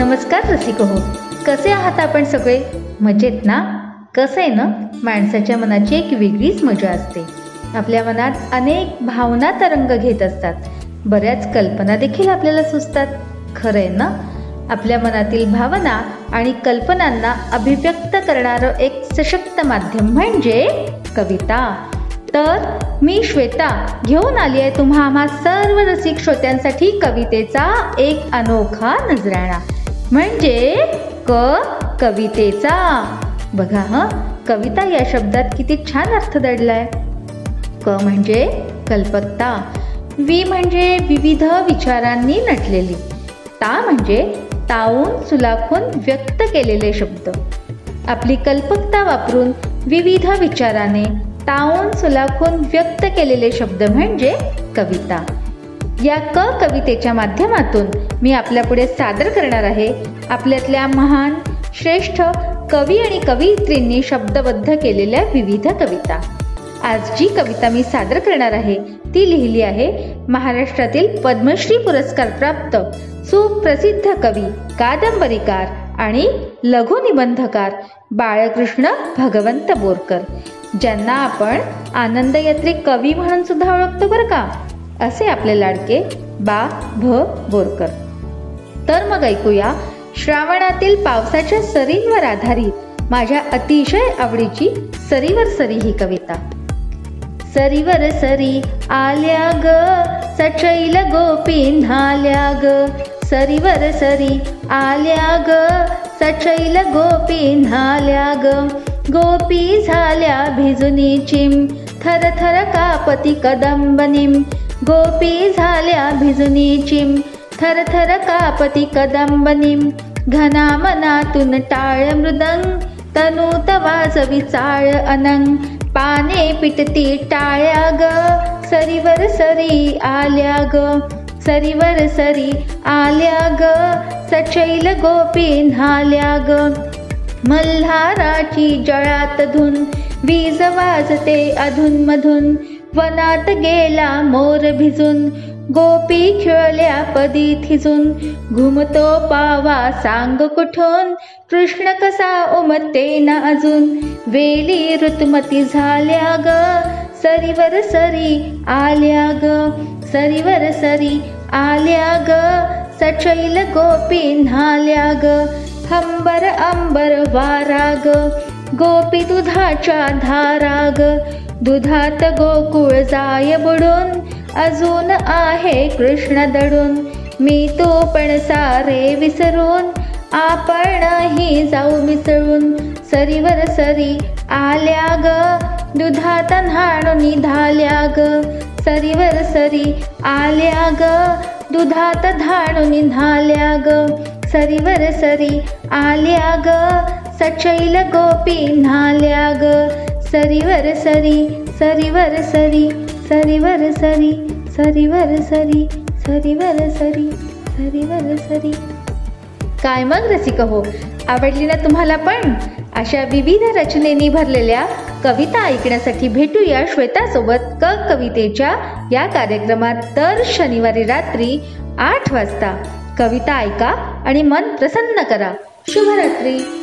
नमस्कार रसिक हो. कसे आहात आपण सगळे? मजेत ना? कसं आहे ना? माणसाच्या मनाची एक वेगळीच मजा असते. आपल्या मनात अनेक भावना तरंग घेत असतात. बऱ्याच कल्पना देखील आपल्याला सुचतात. खरं आहे ना? आपल्या मनातील भावना आणि कल्पनांना अभिव्यक्त करणारं एक सशक्त माध्यम म्हणजे कविता. तर मी श्वेता घेऊन आली आहे तुम्हा आम्हा सर्व रसिक श्रोत्यांसाठी कवितेचा एक अनोखा नजराणा. म्हणजे क कवितेचा. बघा ह? कविता या शब्दात किती छान अर्थ दडलाय. क म्हणजे कल्पकता. वि म्हणजे विविध विचारांनी नटलेली. ता म्हणजे तावून सुलाखून व्यक्त केलेले शब्द. आपली कल्पकता वापरून विविध विचाराने तावून सुलाखून व्यक्त केलेले शब्द म्हणजे कविता. या क कवितेच्या माध्यमातून मी आपल्यापुढे सादर करणार आहे. आपल्यातल्या महान श्रेष्ठ कवी आणि कवयित्रींनी शब्दबद्ध केलेल्या विविध कविता. आज जी कविता मी सादर करणार आहे ती लिहिली आहे महाराष्ट्रातील पद्मश्री पुरस्कार प्राप्त सुप्रसिद्ध कवी कादंबरीकार आणि लघुनिबंधकार बाळकृष्ण भगवंत बोरकर ज्यांना आपण आनंदयात्री कवी म्हणून सुद्धा ओळखतो बरं का? असे आपले लाडके बा भ बोरकर. तर मग ऐकूया श्रावणातील पावसाच्या सरींवर आधारित माझ्या अतिशय आवडीची सरीवर सरी ही कविता. सरीवर सरी आल्या ग सचैल गोपी न्हाल्या ग. सरीवर सरी आल्या ग सचैल गोपी न्हाल्या ग. गोपी झाल्या भिजुनी चिम थर थर कापती कदंबनीम. गोपी झाल्या भिजुनी चिम थर थर कापती कदंबनीम घना मनातून टाळ मृदंग. तनूत वाजवी चाळ अनंग. पाने पिटती टाळ्या ग सरीवर सरी आल्या ग. सरीवर सरी आल्या ग. सचैल गोपी न्हाल्या ग. मल्हाराची जळात धुन. वीज वाजते अधून मधून वनात गेला मोर भिजून. गोपी खेळल्या पदी थिजून. घुमतो पावा सांग कुठून? कृष्ण कसा उमते ना अजून? वेली ऋतुमती झाल्या ग. सरीवर सरी आल्या ग. सरीवर सरी आल्या ग. सचैल गोपी न्हाल्या ग. अंबर अंबर वाराग गोपी दुधाच्या धाराग दुधात गोकुळ जाय बुडून अजून आहे कृष्ण दडून. मी तो पण सारे विसरून आपणही जाऊ मिसळून. सरीवर सरी आल्या ग दुधात न्हाणून धाल्या ग. सरीवर सरी आल्या ग दुधात धाणून निधाल्या ग. सरीवर सरी आल्या ग सचैल गोपी न्हाल्या ग. सरीवर सरी सरीवर सरी सरीवर सरी सरीवर सरी सरीवर सरी सरीवर सरी. काय मग रसिक हो? आवडली ना तुम्हाला पण? अशा विविध रचनेनी भरलेल्या कविता ऐकण्यासाठी भेटूया श्वेतासोबत क कवितेच्या या कार्यक्रमात दर शनिवारी रात्री आठ वाजता. कविता ऐका आणि मन प्रसन्न करा. शुभरात्री.